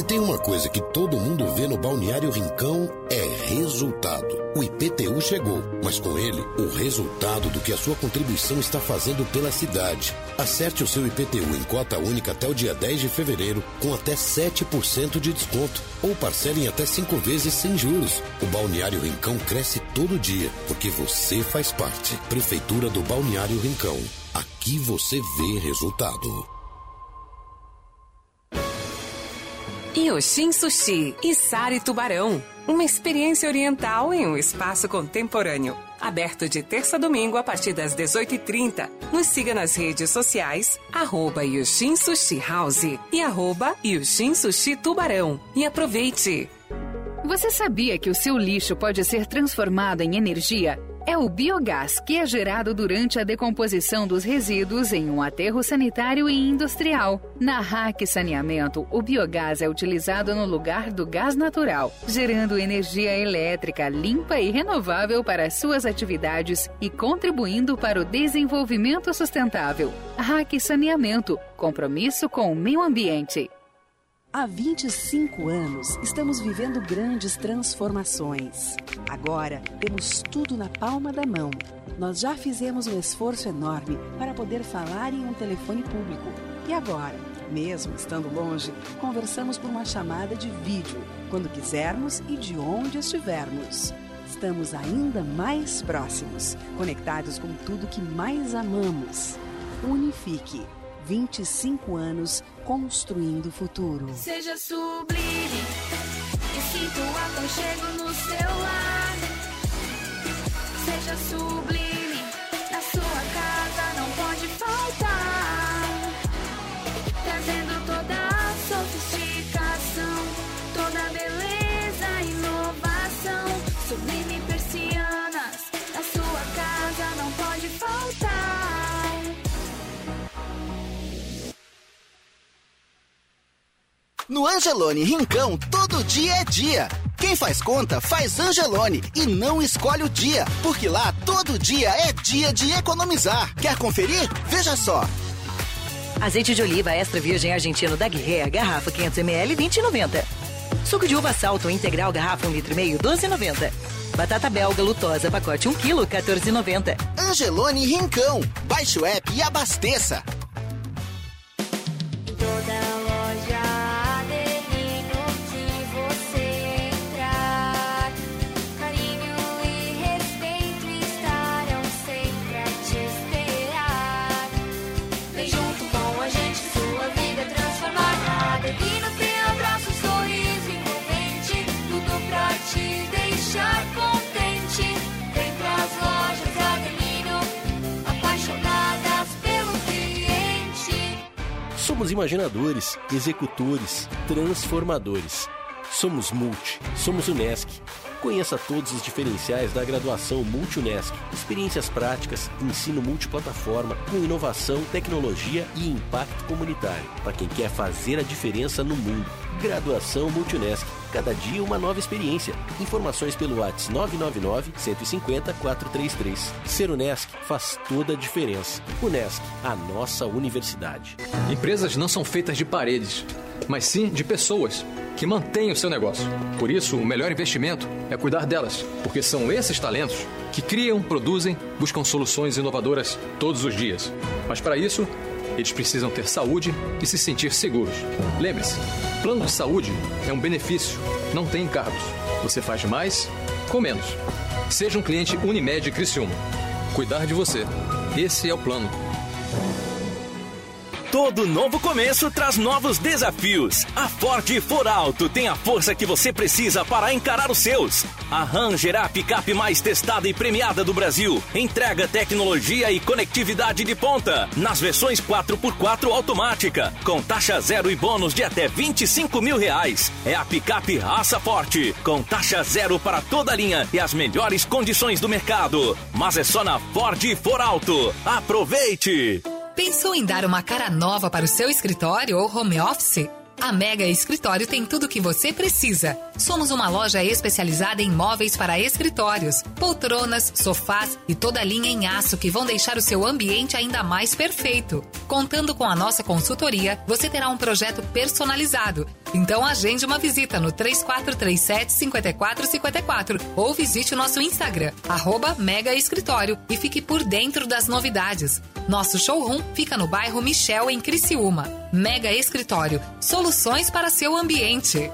Se tem uma coisa que todo mundo vê no Balneário Rincão é resultado. O IPTU chegou, mas com ele, o resultado do que a sua contribuição está fazendo pela cidade. Acerte o seu IPTU em cota única até o dia 10 de fevereiro, com até 7% de desconto, ou parcele em até 5 vezes sem juros. O Balneário Rincão cresce todo dia, porque você faz parte. Prefeitura do Balneário Rincão. Aqui você vê resultado. Yoshin Sushi e Sari Tubarão. Uma experiência oriental em um espaço contemporâneo. Aberto de terça a domingo a partir das 18h30. Nos siga nas redes sociais, arroba Sushi House e arroba Sushi Tubarão. E aproveite! Você sabia que o seu lixo pode ser transformado em energia? É o biogás que é gerado durante a decomposição dos resíduos em um aterro sanitário e industrial. Na RAC Saneamento, o biogás é utilizado no lugar do gás natural, gerando energia elétrica limpa e renovável para suas atividades e contribuindo para o desenvolvimento sustentável. RAC Saneamento compromisso com o meio ambiente. Há 25 anos, estamos vivendo grandes transformações. Agora, temos tudo na palma da mão. Nós já fizemos um esforço enorme para poder falar em um telefone público. E agora, mesmo estando longe, conversamos por uma chamada de vídeo, quando quisermos e de onde estivermos. Estamos ainda mais próximos, conectados com tudo que mais amamos. Unifique. 25 anos construindo o futuro. Seja sublime e sinta o aconchego no seu lar. Seja sublime, No Angelone Rincão, todo dia é dia. Quem faz conta faz Angelone e não escolhe o dia, porque lá todo dia é dia de economizar. Quer conferir? Veja só. Azeite de oliva extra virgem argentino da Guerreira, garrafa 500ml, 20,90. Suco de uva salto integral, garrafa 1,5 litro, 12,90. Batata belga lutosa, pacote 1 kg, 14,90. Angelone Rincão. Baixe o app e abasteça. Imaginadores, executores, transformadores. Somos Multi, somos Unesc. Conheça todos os diferenciais da graduação Multi-Unesc. Experiências práticas, ensino multiplataforma, com inovação, tecnologia e impacto comunitário. Para quem quer fazer a diferença no mundo. Graduação Multi-Unesc. Cada dia uma nova experiência. Informações pelo WhatsApp 999 150 433. Ser Unesc faz toda a diferença. Unesc, a nossa universidade. Empresas não são feitas de paredes, mas sim de pessoas que mantêm o seu negócio. Por isso, o melhor investimento é cuidar delas, porque são esses talentos que criam, produzem, buscam soluções inovadoras todos os dias. Mas para isso, eles precisam ter saúde e se sentir seguros. Lembre-se, plano de saúde é um benefício, não tem encargos. Você faz mais com menos. Seja um cliente Unimed Criciúma. Cuidar de você. Esse é o plano. Todo novo começo traz novos desafios. A Ford For Alto tem a força que você precisa para encarar os seus. A Ranger a picape mais testada e premiada do Brasil. Entrega tecnologia e conectividade de ponta. Nas versões 4x4 automática. Com taxa zero e bônus de até 25 mil reais. É a picape raça forte. Com taxa zero para toda a linha e as melhores condições do mercado. Mas é só na Ford For Alto. Aproveite! Pensou em dar uma cara nova para o seu escritório ou home office? A Mega Escritório tem tudo o que você precisa. Somos uma loja especializada em móveis para escritórios, poltronas, sofás e toda linha em aço que vão deixar o seu ambiente ainda mais perfeito. Contando com a nossa consultoria, você terá um projeto personalizado. Então agende uma visita no 3437 5454 ou visite o nosso Instagram, arroba Mega Escritório e fique por dentro das novidades. Nosso showroom fica no bairro Michel, em Criciúma. Mega Escritório, soluções para seu ambiente.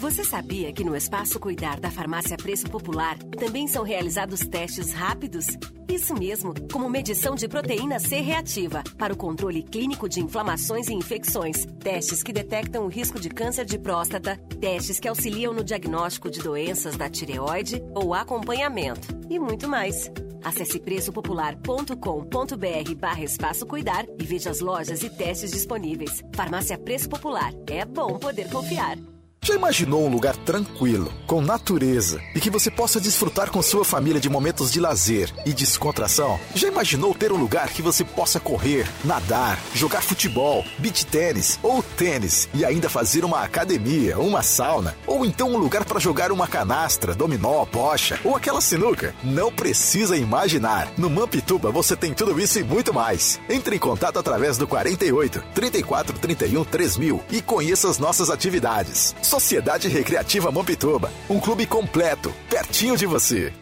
Você sabia que no Espaço Cuidar da Farmácia Preço Popular também são realizados testes rápidos? Isso mesmo, como medição de proteína C reativa para o controle clínico de inflamações e infecções, testes que detectam o risco de câncer de próstata, testes que auxiliam no diagnóstico de doenças da tireoide ou acompanhamento e muito mais. Acesse preçopopular.com.br barra espaço cuidar e veja as lojas e testes disponíveis. Farmácia Preço Popular. É bom poder confiar. Já imaginou um lugar tranquilo, com natureza e que você possa desfrutar com sua família de momentos de lazer e descontração? Já imaginou ter um lugar que você possa correr, nadar, jogar futebol, beach tênis ou tênis e ainda fazer uma academia, uma sauna ou então um lugar para jogar uma canastra, dominó, bocha ou aquela sinuca? Não precisa imaginar. No Mampituba você tem tudo isso e muito mais. Entre em contato através do 48 34 31 3000 e conheça as nossas atividades. Sociedade Recreativa Mampituba, um clube completo, pertinho de você.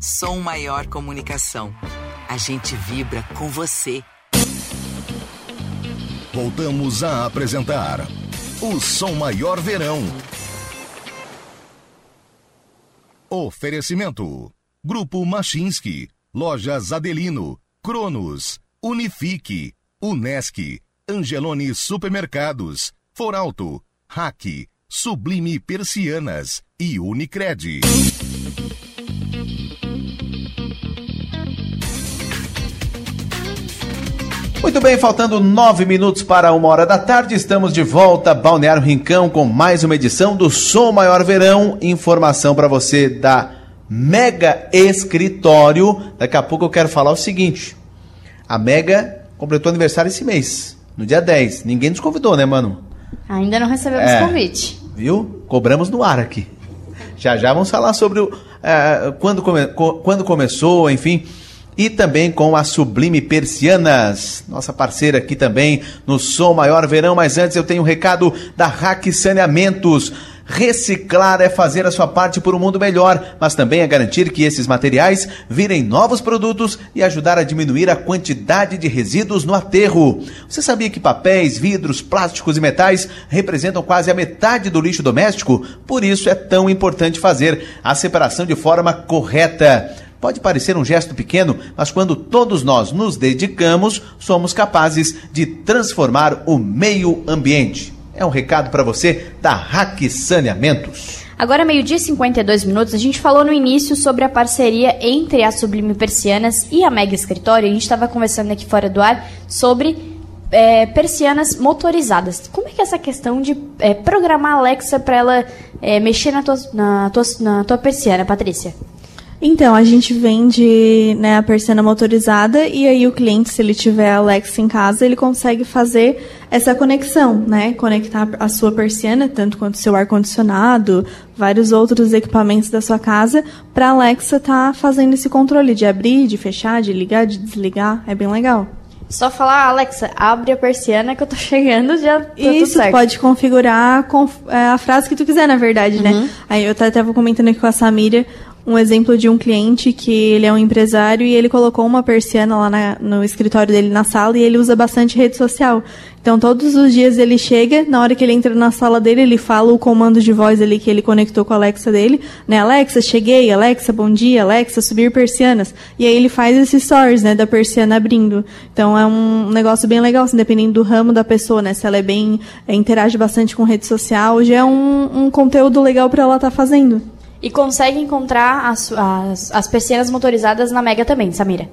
Som Maior Comunicação. A gente vibra com você. Voltamos a apresentar o Som Maior Verão. Oferecimento: Grupo Machinski, Lojas Adelino, Cronos, Unifique, Unesc, Angelone Supermercados, Foralto, Hack, Sublime Persianas e Unicred. Muito bem, faltando nove minutos para uma hora da tarde, estamos de volta, Balneário Rincão, com mais uma edição do Som Maior Verão. Informação para você da Mega Escritório. Daqui a pouco eu quero falar o seguinte: a Mega completou aniversário esse mês, no dia 10. Ninguém nos convidou, né, mano? Ainda não recebemos É. convite. Viu? Cobramos no ar aqui. Já já vamos falar sobre o, eh, quando, come- co- quando começou, enfim. E também com a Sublime Persianas, nossa parceira aqui também no Som Maior Verão. Mas antes eu tenho um recado da Hack Saneamentos. Reciclar é fazer a sua parte por um mundo melhor, mas também é garantir que esses materiais virem novos produtos e ajudar a diminuir a quantidade de resíduos no aterro. Você sabia que papéis, vidros, plásticos e metais representam quase a metade do lixo doméstico? Por isso é tão importante fazer a separação de forma correta. Pode parecer um gesto pequeno, mas quando todos nós nos dedicamos, somos capazes de transformar o meio ambiente. É um recado para você da Hack Saneamentos. Agora, meio-dia e 52 minutos, a gente falou no início sobre a parceria entre a Sublime Persianas e a Mega Escritório. A gente estava conversando aqui fora do ar sobre é, persianas motorizadas. Como é que é essa questão de é, programar a Alexa para ela é, mexer na tua, na, tua, na tua persiana, Patrícia? Então, a gente vende né, a persiana motorizada e aí o cliente, se ele tiver a Alexa em casa, ele consegue fazer essa conexão, né? Conectar a sua persiana, tanto quanto seu ar-condicionado, vários outros equipamentos da sua casa, para a Alexa estar fazendo esse controle de abrir, de fechar, de ligar, de desligar. É bem legal. Só falar, Alexa, abre a persiana que eu tô <laughs> chegando, já tá tudo Isso, certo. pode configurar é, a frase que tu quiser, na verdade, né? Aí eu até estava comentando aqui com a Samira um exemplo de um cliente que ele é um empresário e ele colocou uma persiana lá na- no escritório dele na sala e ele usa bastante rede social. Então todos os dias ele chega, na hora que ele entra na sala dele, ele fala o comando de voz ali que ele conectou com a Alexa dele, né? Alexa, cheguei, Alexa, bom dia, Alexa, subir persianas. E aí ele faz esses stories, né, da persiana abrindo. Então é um negócio bem legal, assim, dependendo do ramo da pessoa, né? Se ela é bem, é, interage bastante com rede social, já é um, um conteúdo legal para ela estar fazendo. E consegue encontrar as, as, as persianas motorizadas na Mega também, Samira.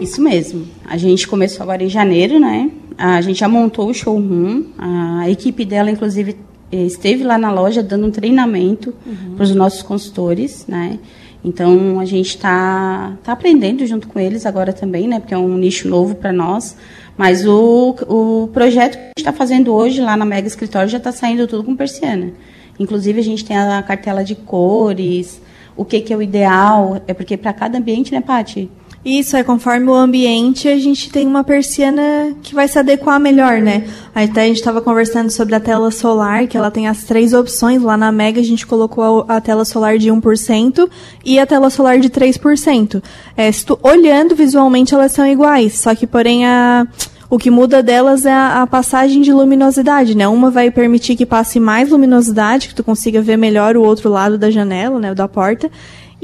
Isso mesmo. A gente começou agora em janeiro, né? A gente já montou o showroom. A equipe dela, inclusive, eh, esteve lá na loja dando um treinamento Uhum. para os nossos consultores, né? Então a gente está tá aprendendo junto com eles agora também, né? Porque é um nicho novo para nós. Mas o, o projeto que a gente está fazendo hoje lá na Mega Escritório já está saindo tudo com persiana. Inclusive, a gente tem a cartela de cores, o que, que é o ideal. É porque para cada ambiente, né, Paty? Isso, é conforme o ambiente, a gente tem uma persiana que vai se adequar melhor, né? Até a gente estava conversando sobre a tela solar, que ela tem as três opções. Lá na Mega a gente colocou a, a tela solar de 1% e a tela solar de 3%. É, se tu, olhando visualmente, elas são iguais, só que, porém, a, o que muda delas é a, a passagem de luminosidade, né? Uma vai permitir que passe mais luminosidade, que tu consiga ver melhor o outro lado da janela, né, da porta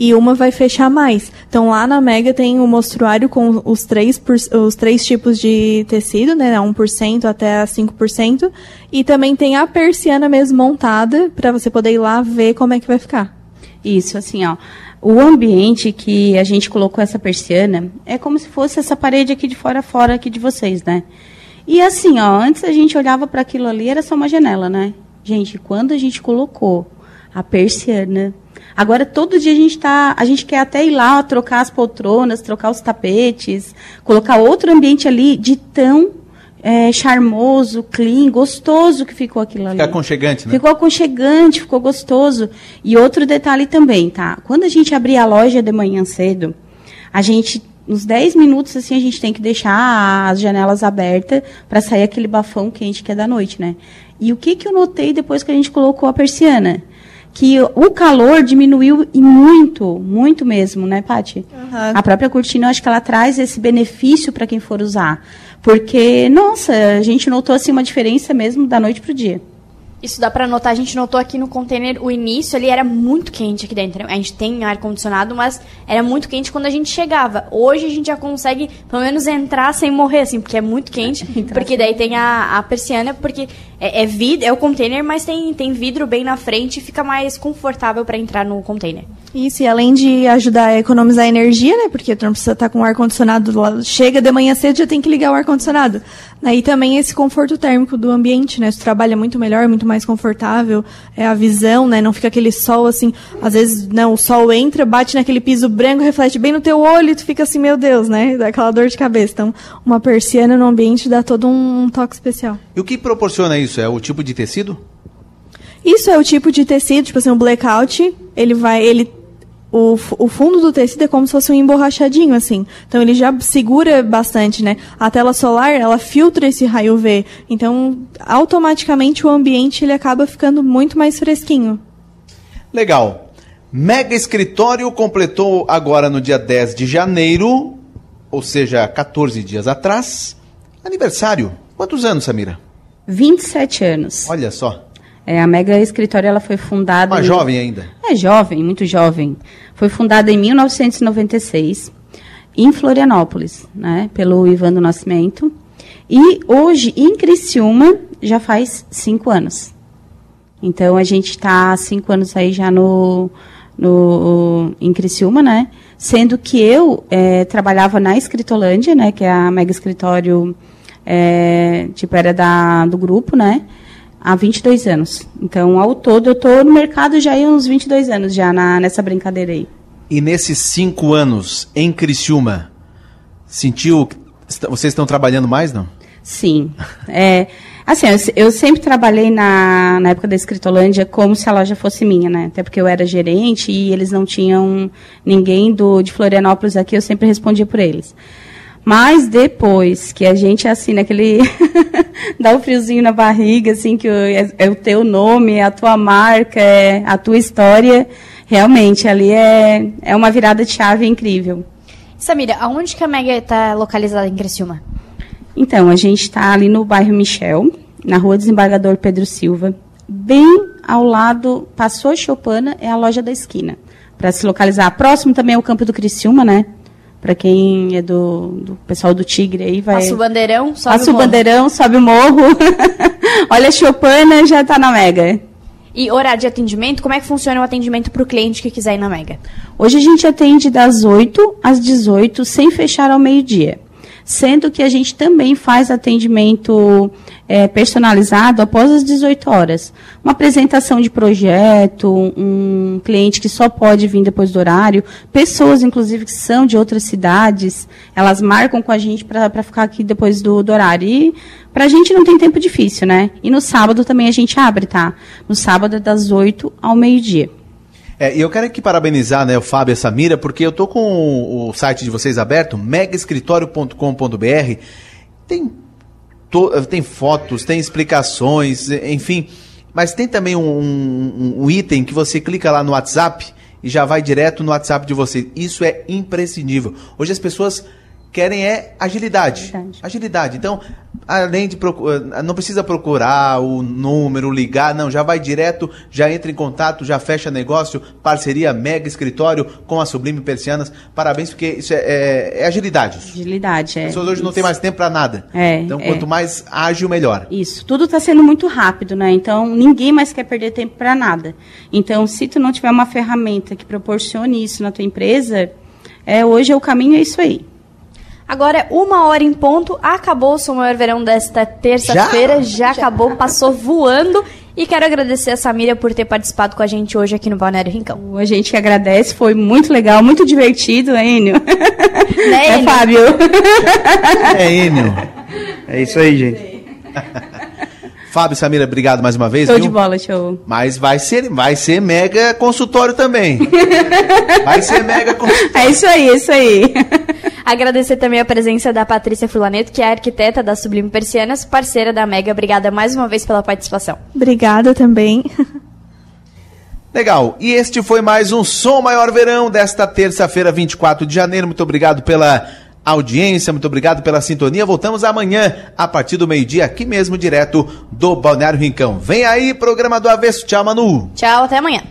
e uma vai fechar mais. Então lá na Mega tem o mostruário com os três, os três tipos de tecido, né, 1% até 5%, e também tem a persiana mesmo montada para você poder ir lá ver como é que vai ficar. Isso, assim, ó. O ambiente que a gente colocou essa persiana é como se fosse essa parede aqui de fora fora aqui de vocês, né? E assim, ó, antes a gente olhava para aquilo ali, era só uma janela, né? Gente, quando a gente colocou a persiana, Agora, todo dia a gente tá, a gente quer até ir lá trocar as poltronas, trocar os tapetes, colocar outro ambiente ali de tão é, charmoso, clean, gostoso que ficou aquilo ali. Fica aconchegante, né? Ficou aconchegante, ficou gostoso. E outro detalhe também, tá? Quando a gente abrir a loja de manhã cedo, a gente uns 10 minutos assim a gente tem que deixar as janelas abertas para sair aquele bafão quente que é da noite, né? E o que que eu notei depois que a gente colocou a persiana? que o calor diminuiu e muito, muito mesmo, né, Paty? Uhum. A própria cortina, eu acho que ela traz esse benefício para quem for usar. Porque, nossa, a gente notou assim uma diferença mesmo da noite para o dia. Isso dá para notar, a gente notou aqui no container, o início ali era muito quente aqui dentro. A gente tem ar-condicionado, mas era muito quente quando a gente chegava. Hoje a gente já consegue, pelo menos, entrar sem morrer, assim, porque é muito quente. <laughs> porque daí tem a, a persiana, porque é, é, vidro, é o container, mas tem, tem vidro bem na frente e fica mais confortável para entrar no container. Isso, e além de ajudar a economizar energia, né? Porque tu não precisa estar com o ar-condicionado lá. Chega de manhã cedo, já tem que ligar o ar-condicionado. E também esse conforto térmico do ambiente, né? Tu trabalha muito melhor, muito mais confortável. É a visão, né? Não fica aquele sol assim. Às vezes, não, o sol entra, bate naquele piso branco, reflete bem no teu olho e tu fica assim, meu Deus, né? Dá aquela dor de cabeça. Então, uma persiana no ambiente dá todo um, um toque especial. E o que proporciona isso? É o tipo de tecido? Isso é o tipo de tecido, tipo assim, o blackout, ele vai, ele o, o fundo do tecido é como se fosse um emborrachadinho, assim. Então ele já segura bastante, né? A tela solar, ela filtra esse raio V. Então, automaticamente o ambiente ele acaba ficando muito mais fresquinho. Legal. Mega Escritório completou agora no dia 10 de janeiro, ou seja, 14 dias atrás, aniversário. Quantos anos, Samira? 27 anos. Olha só. É, a Mega Escritório ela foi fundada. Uma em... jovem ainda. É jovem, muito jovem. Foi fundada em 1996 em Florianópolis, né, pelo Ivan do Nascimento. E hoje em Criciúma já faz cinco anos. Então a gente está há cinco anos aí já no, no em Criciúma, né? Sendo que eu é, trabalhava na Escritolândia, né? Que é a Mega Escritório, é, tipo era da do grupo, né? Há 22 anos. Então, ao todo, eu estou no mercado já há uns 22 anos já na, nessa brincadeira aí. E nesses cinco anos em Criciúma, sentiu que vocês estão trabalhando mais, não? Sim. É, assim, eu, eu, sempre trabalhei na, na época da Escritolândia como se a loja fosse minha, né? Até porque eu era gerente e eles não tinham ninguém do, de Florianópolis aqui, eu sempre respondia por eles. Mas depois que a gente assina aquele. <laughs> dá o um friozinho na barriga, assim, que é, é, o teu nome, é a tua marca, é a tua história, realmente ali é, é uma virada de chave incrível. Samira, aonde que a Mega está localizada em Criciúma? Então, a gente está ali no bairro Michel, na rua Desembargador Pedro Silva, bem ao lado, passou a Chopana, é a loja da esquina. Para se localizar. Próximo também é o campo do Criciúma, né? Para quem é do, do, pessoal do Tigre aí vai. Passa o bandeirão, sobe Passa o morro. bandeirão, sobe o morro. <laughs> Olha a Chopana, já está na Mega. E horário de atendimento, como é que funciona o atendimento para o cliente que quiser ir na Mega? Hoje a gente atende das 8 às 18, sem fechar ao meio-dia. Sendo que a gente também faz atendimento é, personalizado após as 18 horas. Uma apresentação de projeto, um cliente que só pode vir depois do horário, pessoas, inclusive, que são de outras cidades, elas marcam com a gente para ficar aqui depois do, do horário. E para a gente não tem tempo difícil, né? E no sábado também a gente abre, tá? No sábado é das 8 ao meio-dia. É, e eu quero aqui parabenizar né, o Fábio e a Samira, porque eu tô com o, site de vocês aberto, megaescritório.com.br. Tem, tem fotos, tem explicações, enfim. Mas tem também um, um- um item que você clica lá no WhatsApp e já vai direto no WhatsApp de vocês. Isso é imprescindível. Hoje as pessoas querem é agilidade. Agilidade. Então, além de procurar, não precisa procurar o número, ligar, não, já vai direto, já entra em contato, já fecha negócio, parceria mega escritório com a Sublime Persianas. Parabéns, porque isso é, é- é agilidade. Agilidade, é. As pessoas hoje não têm mais tempo para nada. É, então, é. quanto mais ágil, melhor. Isso, tudo está sendo muito rápido, né? Então, ninguém mais quer perder tempo para nada. Então, se tu não tiver uma ferramenta que proporcione isso na tua empresa, é, hoje o caminho é isso aí. Agora é uma hora em ponto, acabou o Som Maior Verão desta terça-feira, já? acabou, passou voando. E quero agradecer a Samira por ter participado com a gente hoje aqui no Balneário Rincão. A gente que agradece, foi muito legal, muito divertido, hein, Enio? <laughs> Né, <laughs> é, Enio? Fábio? É Enio. É isso aí, gente. <laughs> Fábio e Samira, obrigado mais uma vez. Show viu? de bola, show. Mas vai ser, vai ser mega consultório também. <laughs> vai ser mega consultório. É isso aí, é isso aí. <laughs> Agradecer também a presença da Patrícia Fulaneto, que é arquiteta da Sublime Persianas, parceira da Mega. Obrigada mais uma vez pela participação. Obrigada também. <laughs> Legal. E este foi mais um Som Maior Verão desta terça-feira, 24 de janeiro. Muito obrigado pela audiência, muito obrigado pela sintonia. Voltamos amanhã, a partir do meio-dia, aqui mesmo, direto do Balneário Rincão. Vem aí, programa do Avesso. Tchau, Manu. Tchau, até amanhã.